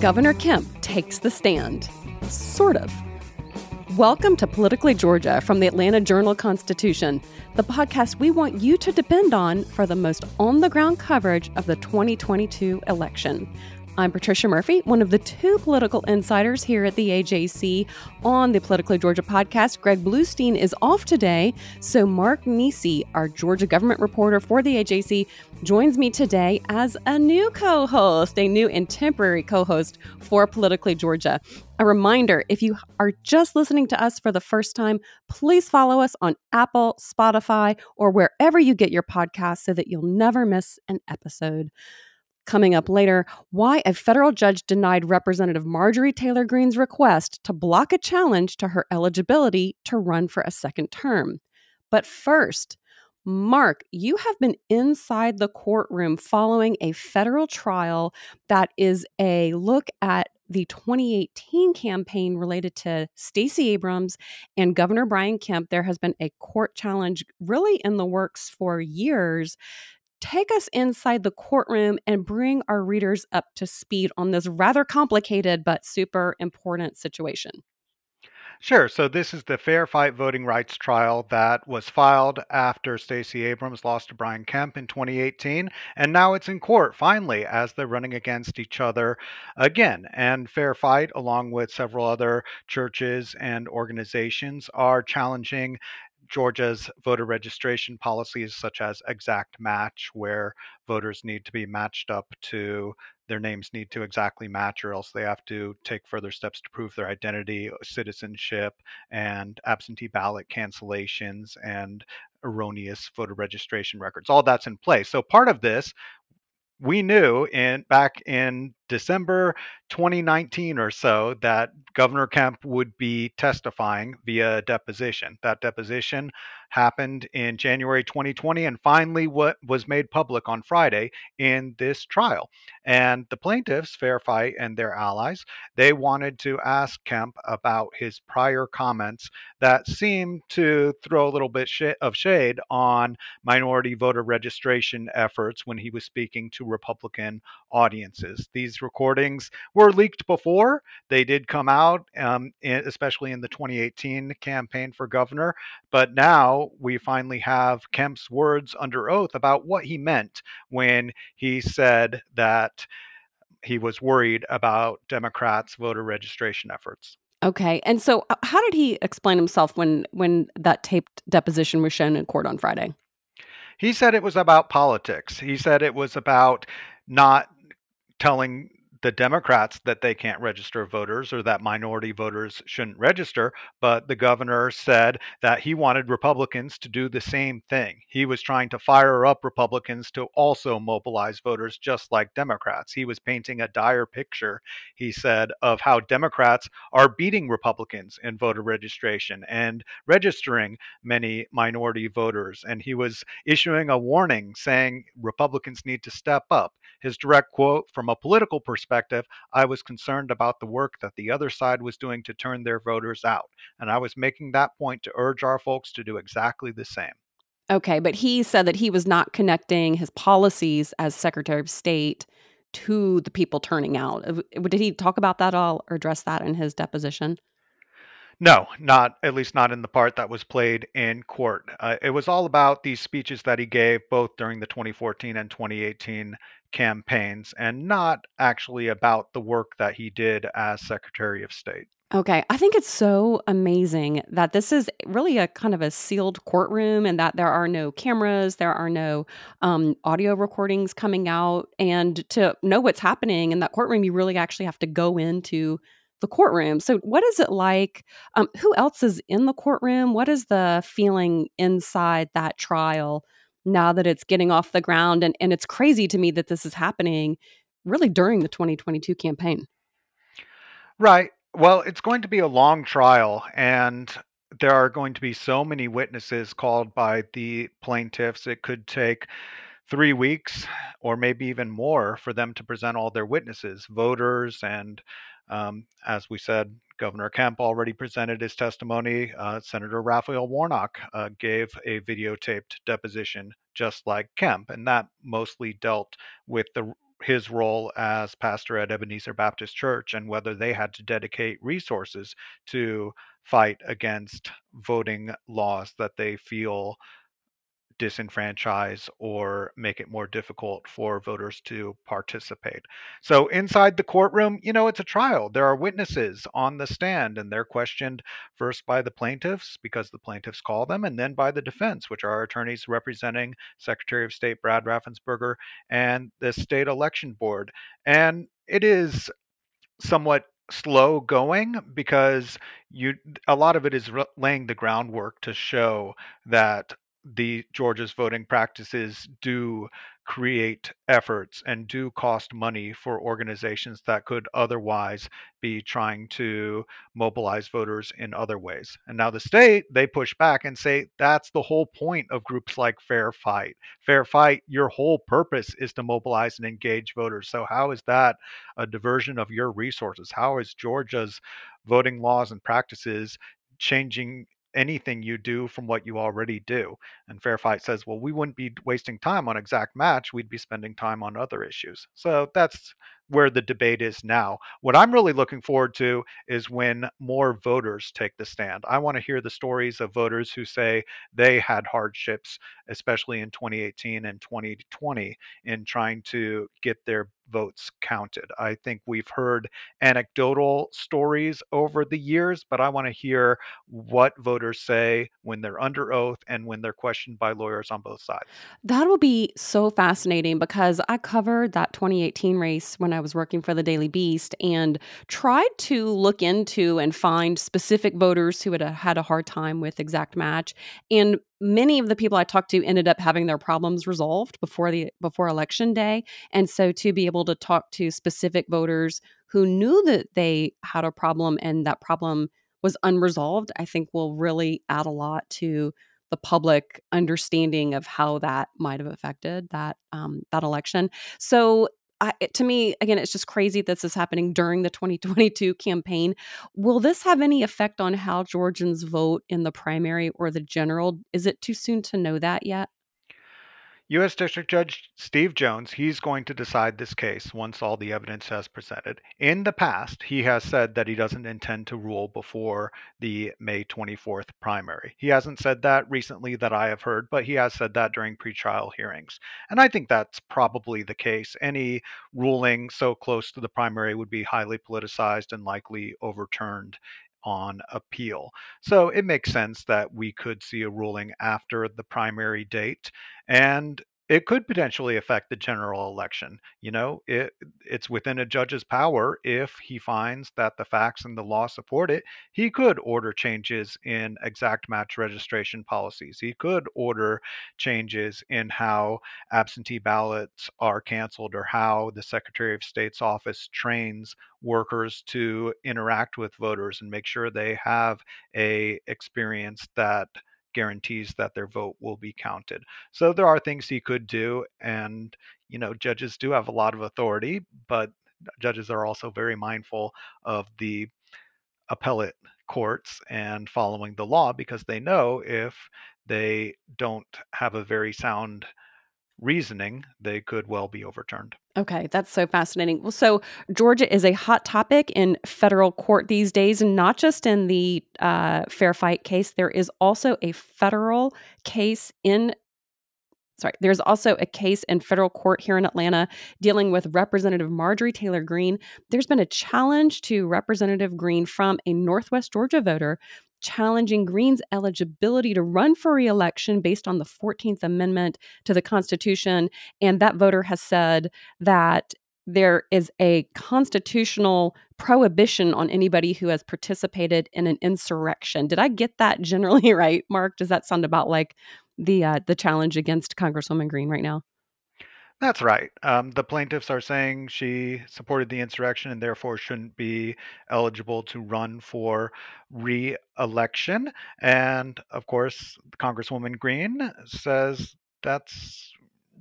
Governor Kemp takes the stand. Sort of. Welcome to Politically Georgia from the Atlanta Journal Constitution, the podcast we want you to depend on for the most on the ground coverage of the 2022 election. I'm Patricia Murphy, one of the two political insiders here at the AJC on the Politically Georgia podcast. Greg Bluestein is off today, so Mark Niesse, our Georgia government reporter for the AJC, joins me today as a new co host, a new and temporary co host for Politically Georgia. A reminder if you are just listening to us for the first time, please follow us on Apple, Spotify, or wherever you get your podcasts so that you'll never miss an episode. Coming up later, why a federal judge denied Representative Marjorie Taylor Greene's request to block a challenge to her eligibility to run for a second term. But first, Mark, you have been inside the courtroom following a federal trial that is a look at the 2018 campaign related to Stacey Abrams and Governor Brian Kemp. There has been a court challenge really in the works for years. Take us inside the courtroom and bring our readers up to speed on this rather complicated but super important situation. Sure. So this is the Fair Fight Voting Rights trial that was filed after Stacey Abrams lost to Brian Kemp in 2018, and now it's in court finally as they're running against each other again. And Fair Fight, along with several other churches and organizations, are challenging Georgia's voter registration policies, such as exact match, where voters need to be matched up to their names need to exactly match, or else they have to take further steps to prove their identity, uh, citizenship, and absentee ballot cancellations and erroneous voter registration records. All that's in place. So part of this we knew in back in December 2019 or so that Governor Kemp would be testifying via deposition. That deposition happened in January 2020 and finally what was made public on Friday in this trial. And the plaintiffs, Fair Fight and their allies, they wanted to ask Kemp about his prior comments that seemed to throw a little bit of shade on minority voter registration efforts when he was speaking to Republican audiences. These recordings were leaked before. They did come out, um, especially in the 2018 campaign for governor. But now we finally have Kemp's words under oath about what he meant when he said that he was worried about Democrats' voter registration efforts. Okay. And so how did he explain himself when when that taped deposition was shown in court on Friday? He said it was about politics. He said it was about not telling the Democrats that they can't register voters or that minority voters shouldn't register, but the governor said that he wanted Republicans to do the same thing. He was trying to fire up Republicans to also mobilize voters just like Democrats. He was painting a dire picture, he said, of how Democrats are beating Republicans in voter registration and registering many minority voters. And he was issuing a warning saying Republicans need to step up. His direct quote from a political perspective perspective, I was concerned about the work that the other side was doing to turn their voters out. And I was making that point to urge our folks to do exactly the same. Okay, but he said that he was not connecting his policies as Secretary of State to the people turning out. Did he talk about that all or address that in his deposition? No, not at least not in the part that was played in court. Uh, it was all about these speeches that he gave both during the 2014 and 2018 campaigns and not actually about the work that he did as Secretary of State. Okay. I think it's so amazing that this is really a kind of a sealed courtroom and that there are no cameras, there are no um, audio recordings coming out. And to know what's happening in that courtroom, you really actually have to go into the courtroom. So, what is it like? Um, who else is in the courtroom? What is the feeling inside that trial now that it's getting off the ground? And, and it's crazy to me that this is happening really during the 2022 campaign. Right. Well, it's going to be a long trial, and there are going to be so many witnesses called by the plaintiffs. It could take three weeks or maybe even more for them to present all their witnesses, voters, and um, as we said, Governor Kemp already presented his testimony. Uh, Senator Raphael Warnock uh, gave a videotaped deposition just like Kemp, and that mostly dealt with the his role as pastor at Ebenezer Baptist Church and whether they had to dedicate resources to fight against voting laws that they feel disenfranchise or make it more difficult for voters to participate. So, inside the courtroom, you know, it's a trial. There are witnesses on the stand, and they're questioned first by the plaintiffs because the plaintiffs call them, and then by the defense, which are attorneys representing Secretary of State Brad Raffensperger and the state election board. And it is somewhat slow going because you a lot of it is laying the groundwork to show that the Georgia's voting practices do create efforts and do cost money for organizations that could otherwise be trying to mobilize voters in other ways. And now the state, they push back and say that's the whole point of groups like Fair Fight. Fair Fight, your whole purpose is to mobilize and engage voters. So, how is that a diversion of your resources? How is Georgia's voting laws and practices changing anything you do from what you already do. And Fair Fight says, well, we wouldn't be wasting time on exact match. We'd be spending time on other issues. So that's where the debate is now. What I'm really looking forward to is when more voters take the stand. I want to hear the stories of voters who say they had hardships, especially in 2018 and 2020, in trying to get their votes counted. I think we've heard anecdotal stories over the years, but I want to hear what voters say when they're under oath and when they're questioned by lawyers on both sides. That will be so fascinating because I covered that 2018 race when I was working for the Daily Beast and tried to look into and find specific voters who had a, had a hard time with exact match. And many of the people I talked to ended up having their problems resolved before the before election day. And so to be able to talk to specific voters who knew that they had a problem and that problem was unresolved, I think will really add a lot to the public understanding of how that might have affected that um, that election. So I, to me, again, it's just crazy this is happening during the 2022 campaign. Will this have any effect on how Georgians vote in the primary or the general? Is it too soon to know that yet? U.S. District Judge Steve Jones, he's going to decide this case once all the evidence has presented. In the past, he has said that he doesn't intend to rule before the May 24th primary. He hasn't said that recently that I have heard, but he has said that during pretrial hearings. And I think that's probably the case. Any ruling so close to the primary would be highly politicized and likely overturned on appeal. So it makes sense that we could see a ruling after the primary date. And it could potentially affect the general election. You know, it it's within a judge's power if he finds that the facts and the law support it. He could order changes in exact match registration policies. He could order changes in how absentee ballots are canceled or how the Secretary of State's office trains workers to interact with voters and make sure they have a experience that guarantees that their vote will be counted. So there are things he could do, and you know, judges do have a lot of authority, but judges are also very mindful of the appellate courts and following the law because they know if they don't have a very sound reasoning, they could well be overturned. Okay, that's so fascinating. Well, so Georgia is a hot topic in federal court these days, and not just in the uh, fair fight case. There is also a federal case in sorry, there's also a case in federal court here in Atlanta dealing with Representative Marjorie Taylor Greene. There's been a challenge to Representative Greene from a Northwest Georgia voter challenging Greene's eligibility to run for reelection based on the 14th Amendment to the Constitution. And that voter has said that there is a constitutional prohibition on anybody who has participated in an insurrection. Did I get that generally right, Mark? Does that sound about like the uh, the challenge against Congresswoman Green right now? That's right. Um, the plaintiffs are saying she supported the insurrection and therefore shouldn't be eligible to run for re election. And of course, Congresswoman Greene says that's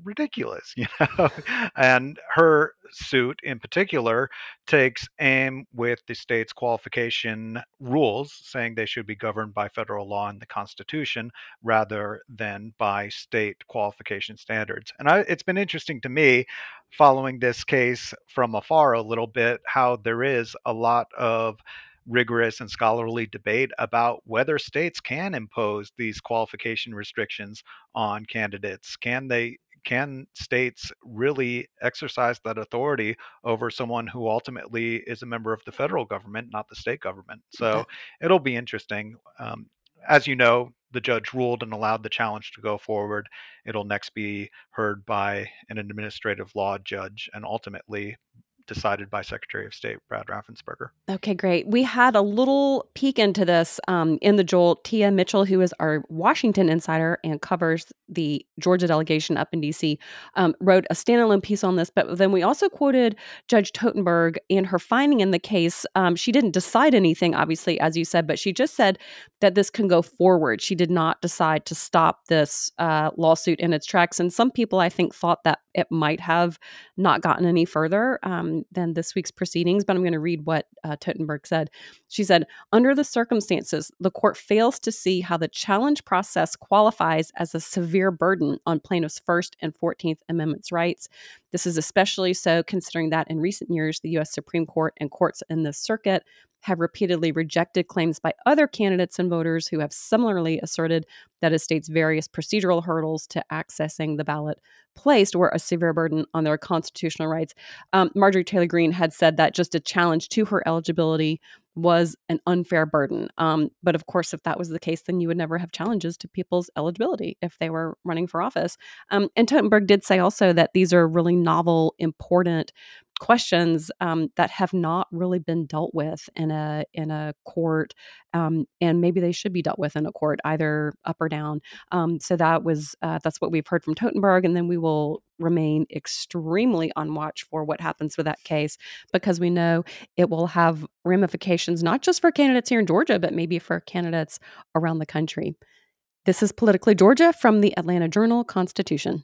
ridiculous, you know. and her suit in particular takes aim with the state's qualification rules, saying they should be governed by federal law and the Constitution rather than by state qualification standards. And I, it's been interesting to me following this case from afar a little bit how there is a lot of rigorous and scholarly debate about whether states can impose these qualification restrictions on candidates. Can they can states really exercise that authority over someone who ultimately is a member of the federal government, not the state government? So it'll be interesting. Um, as you know, the judge ruled and allowed the challenge to go forward. It'll next be heard by an administrative law judge and ultimately decided by Secretary of State Brad Raffensperger. Okay, great. We had a little peek into this um, in the Jolt. Tia Mitchell, who is our Washington insider and covers the Georgia delegation up in DC, um, wrote a standalone piece on this. But then we also quoted Judge Totenberg and her finding in the case. Um, she didn't decide anything, obviously, as you said, but she just said that this can go forward. She did not decide to stop this uh, lawsuit in its tracks. And some people, I think, thought that it might have not gotten any further um, than this week's proceedings. But I'm going to read what uh, Totenberg said. She said, Under the circumstances, the court fails to see how the challenge process qualifies as a severe burden on plaintiffs' First and 14th Amendments rights. This is especially so considering that in recent years, the U.S. Supreme Court and courts in this circuit have repeatedly rejected claims by other candidates and voters who have similarly asserted that a state's various procedural hurdles to accessing the ballot placed were a severe burden on their constitutional rights. Um, Marjorie Taylor Greene had said that just a challenge to her eligibility was an unfair burden. Um, but of course, if that was the case, then you would never have challenges to people's eligibility if they were running for office. Um, and Totenberg did say also that these are really novel, important questions um, that have not really been dealt with in a in a court, um, and maybe they should be dealt with in a court, either up or down. Um, so that was uh, that's what we've heard from Totenberg, and then we will remain extremely on watch for what happens with that case because we know it will have ramifications not just for candidates here in Georgia, but maybe for candidates around the country. This is Politically Georgia from the Atlanta Journal Constitution.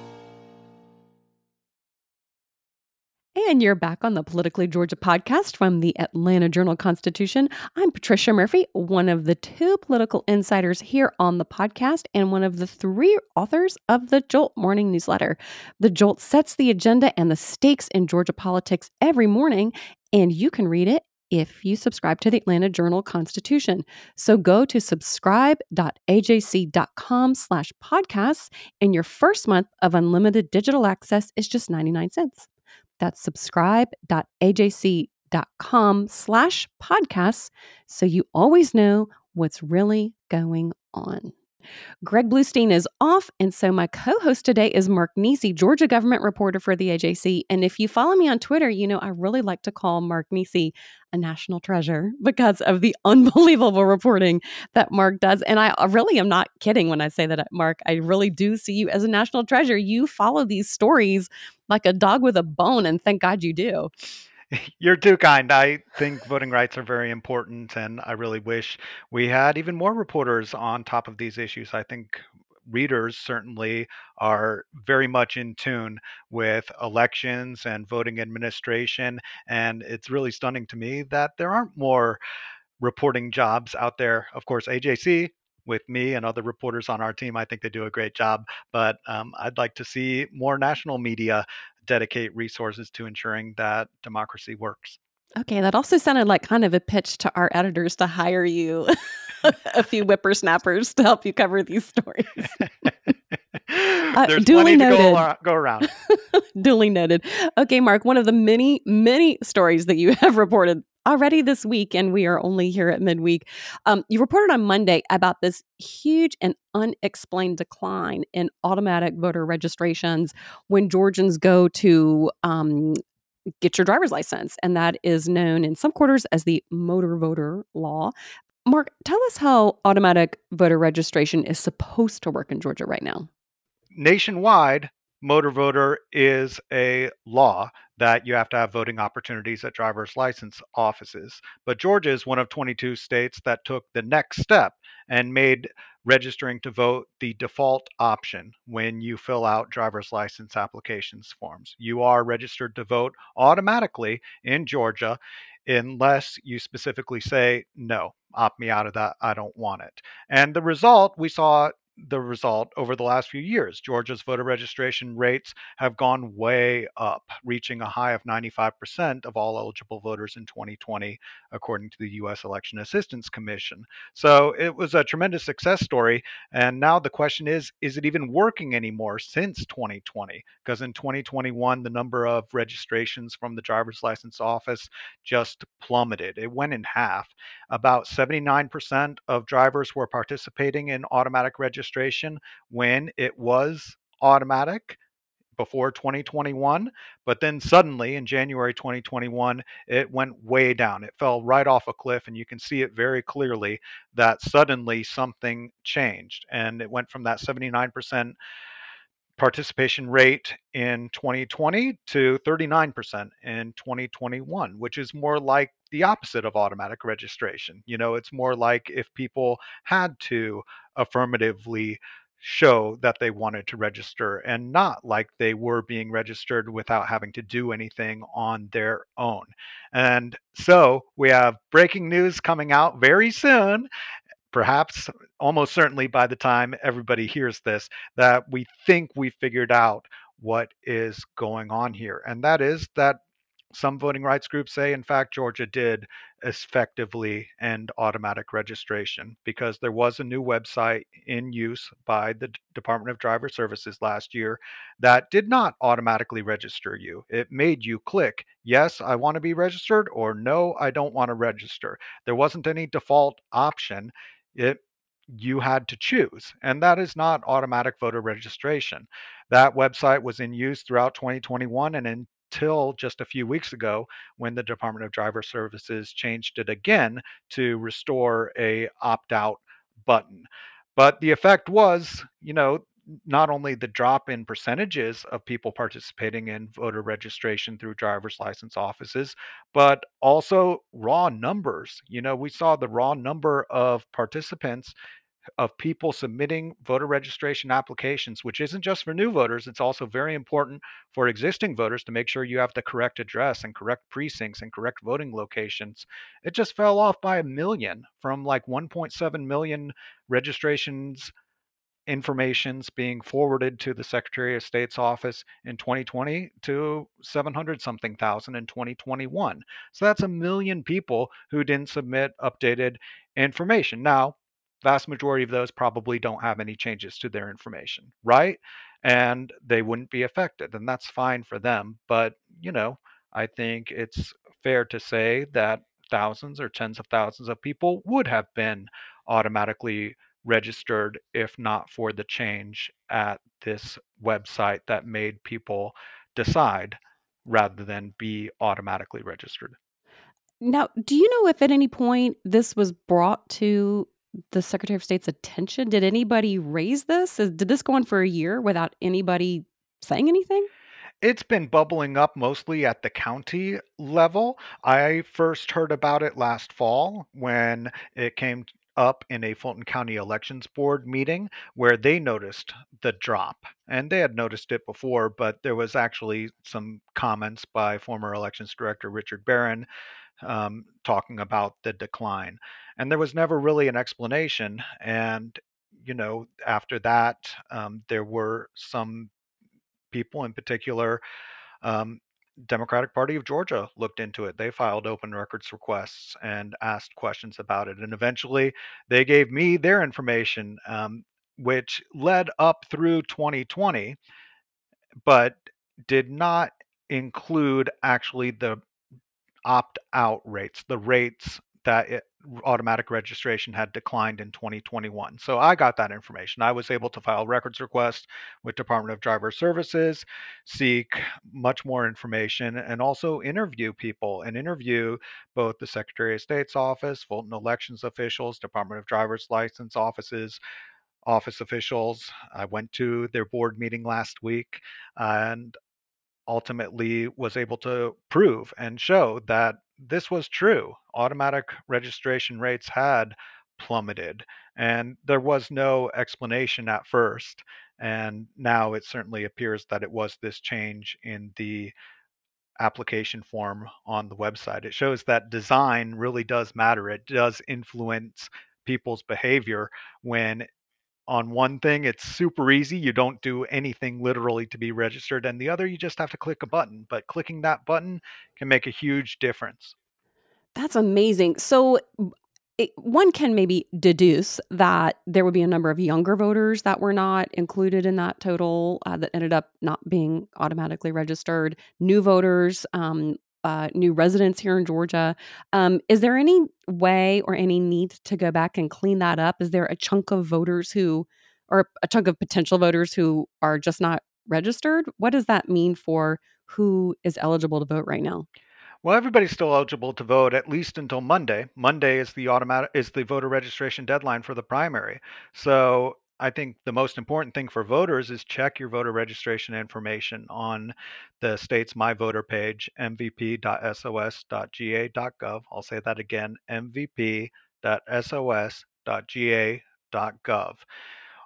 And you're back on the Politically Georgia podcast from the Atlanta Journal Constitution. I'm Patricia Murphy, one of the two political insiders here on the podcast and one of the three authors of the Jolt morning newsletter. The Jolt sets the agenda and the stakes in Georgia politics every morning, and you can read it if you subscribe to the Atlanta Journal Constitution. So go to subscribe.ajc.com slash podcasts, and your first month of unlimited digital access is just 99 cents. That's subscribe.ajc.com slash podcasts so you always know what's really going on. Greg Bluestein is off, and so my co host today is Mark Niesse, Georgia government reporter for the AJC. And if you follow me on Twitter, you know I really like to call Mark Niesse a national treasure because of the unbelievable reporting that Mark does. And I really am not kidding when I say that, uh, Mark. I really do see you as a national treasure. You follow these stories like a dog with a bone, and thank God you do. You're too kind. I think voting rights are very important, and I really wish we had even more reporters on top of these issues. I think readers certainly are very much in tune with elections and voting administration. And it's really stunning to me that there aren't more reporting jobs out there. Of course, AJC. With me and other reporters on our team, I think they do a great job. But um, I'd like to see more national media dedicate resources to ensuring that democracy works. Okay, that also sounded like kind of a pitch to our editors to hire you a few whippersnappers to help you cover these stories. uh, There's duly noted. Go, go around. duly noted. Okay, Mark, one of the many, many stories that you have reported already this week, and we are only here at midweek. Um, you reported on Monday about this huge and unexplained decline in automatic voter registrations when Georgians go to um, get your driver's license. And that is known in some quarters as the motor voter law. Mark, tell us how automatic voter registration is supposed to work in Georgia right now. Nationwide, motor voter is a law that you have to have voting opportunities at driver's license offices. But Georgia is one of 22 states that took the next step and made registering to vote the default option when you fill out driver's license applications forms. You are registered to vote automatically in Georgia unless you specifically say, no, opt me out of that. I don't want it. And the result, we saw the result over the last few years. Georgia's voter registration rates have gone way up, reaching a high of 95% of all eligible voters in 2020, according to the U.S. Election Assistance Commission. So it was a tremendous success story. And now the question is is it even working anymore since 2020? Because in 2021, the number of registrations from the driver's license office just plummeted. It went in half. About 79% of drivers were participating in automatic registration when it was automatic before 2021. But then suddenly in January 2021, it went way down. It fell right off a cliff, and you can see it very clearly that suddenly something changed. And it went from that 79% participation rate in 2020 to 39% in 2021, which is more like the opposite of automatic registration. You know, it's more like if people had to affirmatively show that they wanted to register and not like they were being registered without having to do anything on their own. And so we have breaking news coming out very soon perhaps almost certainly by the time everybody hears this, that we think we figured out what is going on here. And that is that some voting rights groups say, in fact, Georgia did effectively end automatic registration because there was a new website in use by the Department of Driver Services last year that did not automatically register you. It made you click, yes, I want to be registered, or no, I don't want to register. There wasn't any default option it you had to choose, and that is not automatic voter registration. That website was in use throughout 2021 and until just a few weeks ago when the Department of Driver Services changed it again to restore a opt-out button. But the effect was, you know, not only the drop in percentages of people participating in voter registration through driver's license offices, but also raw numbers. You know, we saw the raw number of participants of people submitting voter registration applications, which isn't just for new voters, it's also very important for existing voters to make sure you have the correct address and correct precincts and correct voting locations. It just fell off by a million from like 1.7 million registrations information's being forwarded to the Secretary of State's office in 2020 to 700 something thousand in 2021. So that's a million people who didn't submit updated information. Now, vast majority of those probably don't have any changes to their information, right? and they wouldn't be affected. And that's fine for them. But, you know, I think it's fair to say that thousands or tens of thousands of people would have been automatically registered if not for the change at this website that made people decide rather than be automatically registered. Now, do you know if at any point this was brought to the Secretary of State's attention? Did anybody raise this? Did this go on for a year without anybody saying anything? It's been bubbling up mostly at the county level. I first heard about it last fall when it came up in a Fulton County Elections Board meeting where they noticed the drop. And they had noticed it before, but there was actually some comments by former elections director Richard Barron um, talking about the decline. And there was never really an explanation. And, you know, after that, um, there were some people in particular um, Democratic Party of Georgia looked into it. They filed open records requests and asked questions about it. And eventually they gave me their information, um, which led up through 2020, but did not include actually the opt out rates, the rates that it, automatic registration had declined in 2021. So I got that information. I was able to file records requests with Department of Driver Services, seek much more information, and also interview people and interview both the Secretary of State's office, Fulton elections officials, Department of Driver's License offices, office officials. I went to their board meeting last week and ultimately was able to prove and show that this was true. Automatic registration rates had plummeted, and there was no explanation at first. And now it certainly appears that it was this change in the application form on the website. It shows that design really does matter. It does influence people's behavior when on one thing it's super easy you don't do anything literally to be registered and the other you just have to click a button but clicking that button can make a huge difference that's amazing. So it, one can maybe deduce that there would be a number of younger voters that were not included in that total uh, that ended up not being automatically registered, new voters, um, uh, new residents here in Georgia. Um, is there any way or any need to go back and clean that up? Is there a chunk of voters who, or a chunk of potential voters who are just not registered? What does that mean for who is eligible to vote right now? Well, everybody's still eligible to vote at least until Monday. Monday is the automatic is the voter registration deadline for the primary. So I think the most important thing for voters is check your voter registration information on the state's My Voter page, mvp.sos.ga.gov. I'll say that again, mvp.sos.ga.gov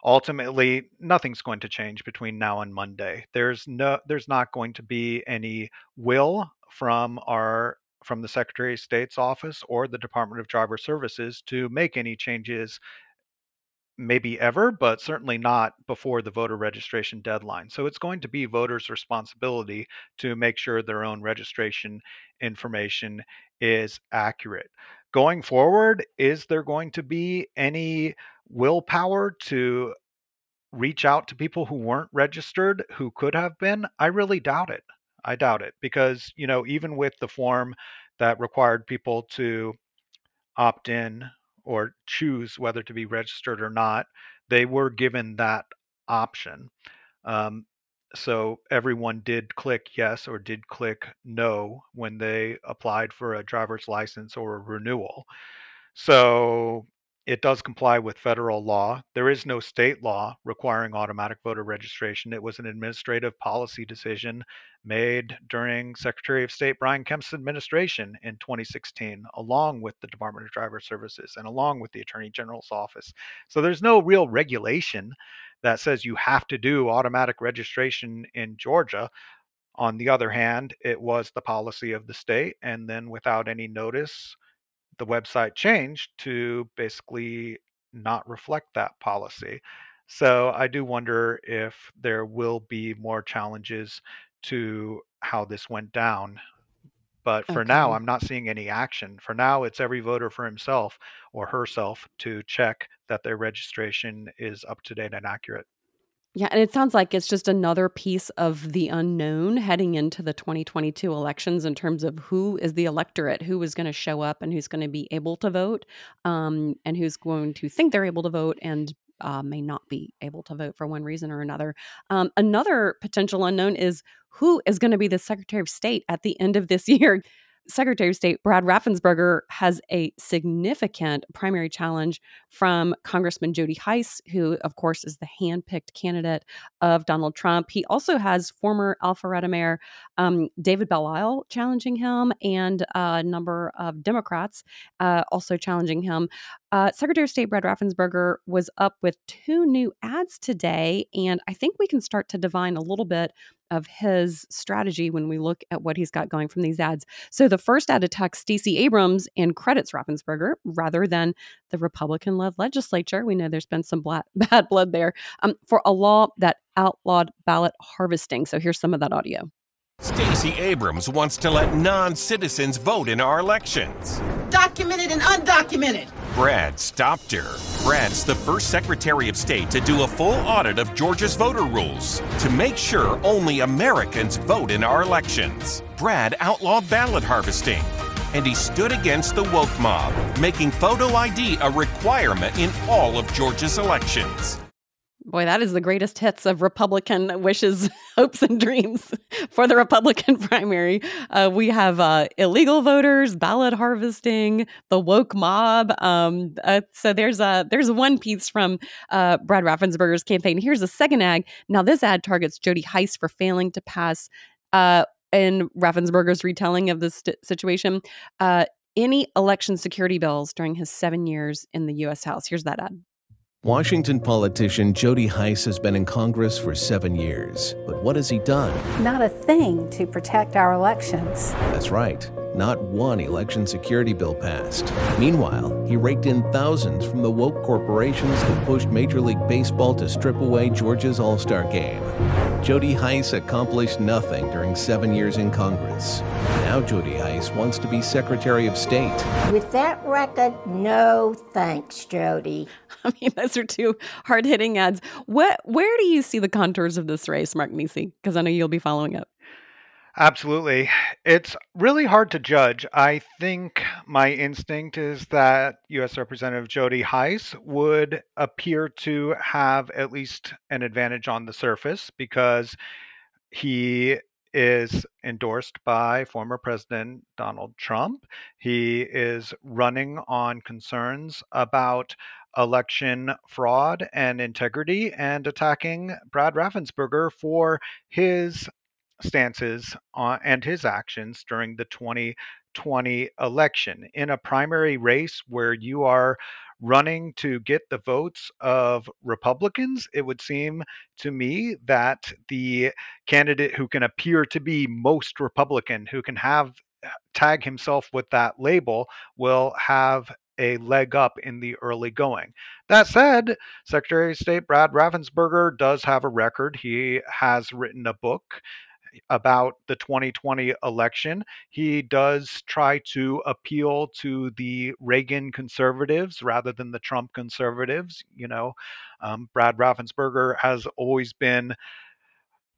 ultimately nothing's going to change between now and Monday. There's no there's not going to be any will from our from the Secretary of State's office or the Department of Driver Services to make any changes maybe ever, but certainly not before the voter registration deadline. So it's going to be voters' responsibility to make sure their own registration information is accurate. Going forward, is there going to be any willpower to reach out to people who weren't registered who could have been? I really doubt it. I doubt it because, you know, even with the form that required people to opt in or choose whether to be registered or not, they were given that option. Um, so everyone did click yes or did click no when they applied for a driver's license or a renewal. So it does comply with federal law. There is no state law requiring automatic voter registration. It was an administrative policy decision made during Secretary of State Brian Kemp's administration in 2016, along with the Department of Driver Services and along with the Attorney General's office. So there's no real regulation that says you have to do automatic registration in Georgia. On the other hand, it was the policy of the state, and then without any notice, the website changed to basically not reflect that policy. So I do wonder if there will be more challenges to how this went down. But for okay. now, I'm not seeing any action. For now, it's every voter for himself or herself to check that their registration is up to date and accurate. Yeah, and it sounds like it's just another piece of the unknown heading into the 2022 elections in terms of who is the electorate, who is going to show up and who's going to be able to vote, um, and who's going to think they're able to vote and uh, may not be able to vote for one reason or another. Um, another potential unknown is who is going to be the Secretary of State at the end of this year. Secretary of State Brad Raffensperger has a significant primary challenge from Congressman Jody Hice, who, of course, is the handpicked candidate of Donald Trump. He also has former Alpharetta Mayor um, David Belle Isle challenging him, and a number of Democrats uh, also challenging him. Uh, Secretary of State Brad Raffensperger was up with two new ads today, and I think we can start to divine a little bit of his strategy when we look at what he's got going from these ads. So the first ad attacks Stacey Abrams and credits Raffensperger rather than the Republican led legislature. We know there's been some bla- bad blood there um, for a law that outlawed ballot harvesting. So here's some of that audio. Stacey Abrams wants to let non citizens vote in our elections. Documented and undocumented. Brad stopped her. Brad's the first Secretary of State to do a full audit of Georgia's voter rules to make sure only Americans vote in our elections. Brad outlawed ballot harvesting. And he stood against the woke mob, making photo ID a requirement in all of Georgia's elections. Boy, that is the greatest hits of Republican wishes, hopes, and dreams for the Republican primary. Uh, we have uh, illegal voters, ballot harvesting, the woke mob. Um, uh, so there's a there's one piece from uh, Brad Raffensperger's campaign. Here's a second ad. Now this ad targets Jody Hice for failing to pass. Uh, in Raffensperger's retelling of this st- situation, uh, any election security bills during his seven years in the U.S. House. Here's that ad. Washington politician Jody Hice has been in Congress for seven years. But what has he done? Not a thing to protect our elections. That's right. Not one election security bill passed. Meanwhile, he raked in thousands from the woke corporations that pushed Major League Baseball to strip away Georgia's All Star game. Jody Hice accomplished nothing during seven years in Congress. Now Jody Hice wants to be Secretary of State. With that record, no thanks, Jody. I mean, those are two hard hitting ads. What, where do you see the contours of this race, Mark Niesse? Because I know you'll be following up. Absolutely. It's really hard to judge. I think my instinct is that U.S. Representative Jody Hice would appear to have at least an advantage on the surface because he is endorsed by former President Donald Trump. He is running on concerns about election fraud and integrity and attacking Brad Raffensperger for his stances on, and his actions during the 2020 election. In a primary race where you are running to get the votes of Republicans, it would seem to me that the candidate who can appear to be most Republican, who can have eh, tag himself with that label, will have a leg up in the early going. That said, Secretary of State Brad Raffensperger does have a record. He has written a book about the 2020 election. He does try to appeal to the Reagan conservatives rather than the Trump conservatives. You know, um, Brad Raffensperger has always been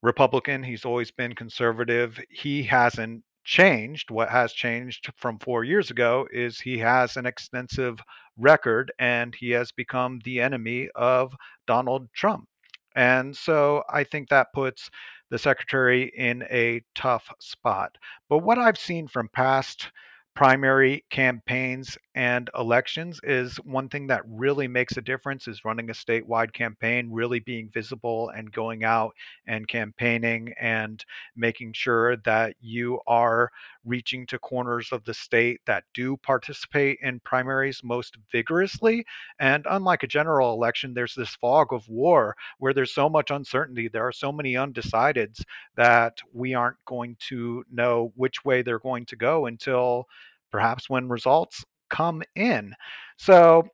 Republican, he's always been conservative. He hasn't changed. What has changed from four years ago is he has an extensive record and he has become the enemy of Donald Trump. And so I think that puts the secretary in a tough spot. But what I've seen from past primary campaigns and elections is one thing that really makes a difference is running a statewide campaign, really being visible and going out and campaigning and making sure that you are reaching to corners of the state that do participate in primaries most vigorously. And unlike a general election, there's this fog of war where there's so much uncertainty. There are so many undecideds that we aren't going to know which way they're going to go until perhaps when results come in. So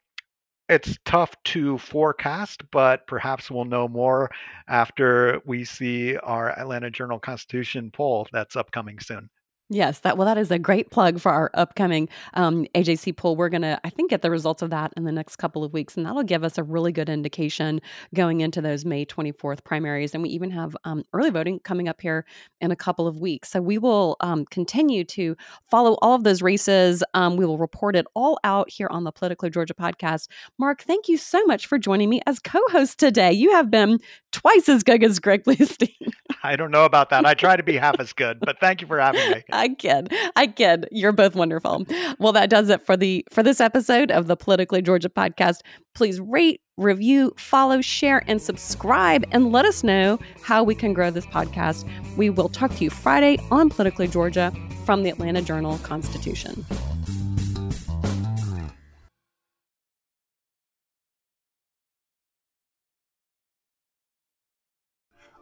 it's tough to forecast, but perhaps we'll know more after we see our Atlanta Journal Constitution poll that's upcoming soon. Yes, that well, that is a great plug for our upcoming um, AJC poll. We're to, I think, get the results of that in the next couple of weeks, and that'll give us a really good indication going into those May 24th primaries. And we even have um, early voting coming up here in a couple of weeks. So we will um, continue to follow all of those races. Um, we will report it all out here on the Politically Georgia podcast. Mark, thank you so much for joining me as co-host today. You have been twice as good as Greg Bluestein. I don't know about that. I try to be half as good, but thank you for having me. I kid. I kid. You're both wonderful. Well, that does it for the for this episode of the Politically Georgia podcast. Please rate, review, follow, share, and subscribe, and let us know how we can grow this podcast. We will talk to you Friday on Politically Georgia from the Atlanta Journal Constitution.